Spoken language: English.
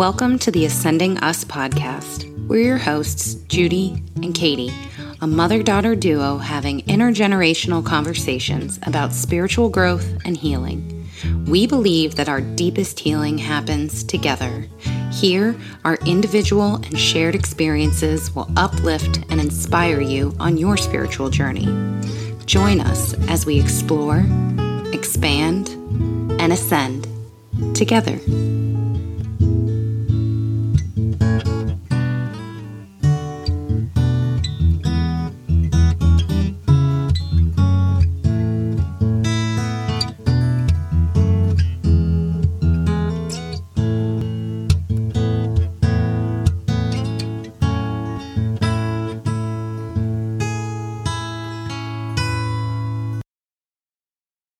Welcome to the Ascending Us podcast. We're your hosts, Judy and Katie, a mother daughter duo having intergenerational conversations about spiritual growth and healing. We believe that our deepest healing happens together. Here, our individual and shared experiences will uplift and inspire you on your spiritual journey. Join us as we explore, expand, and ascend together.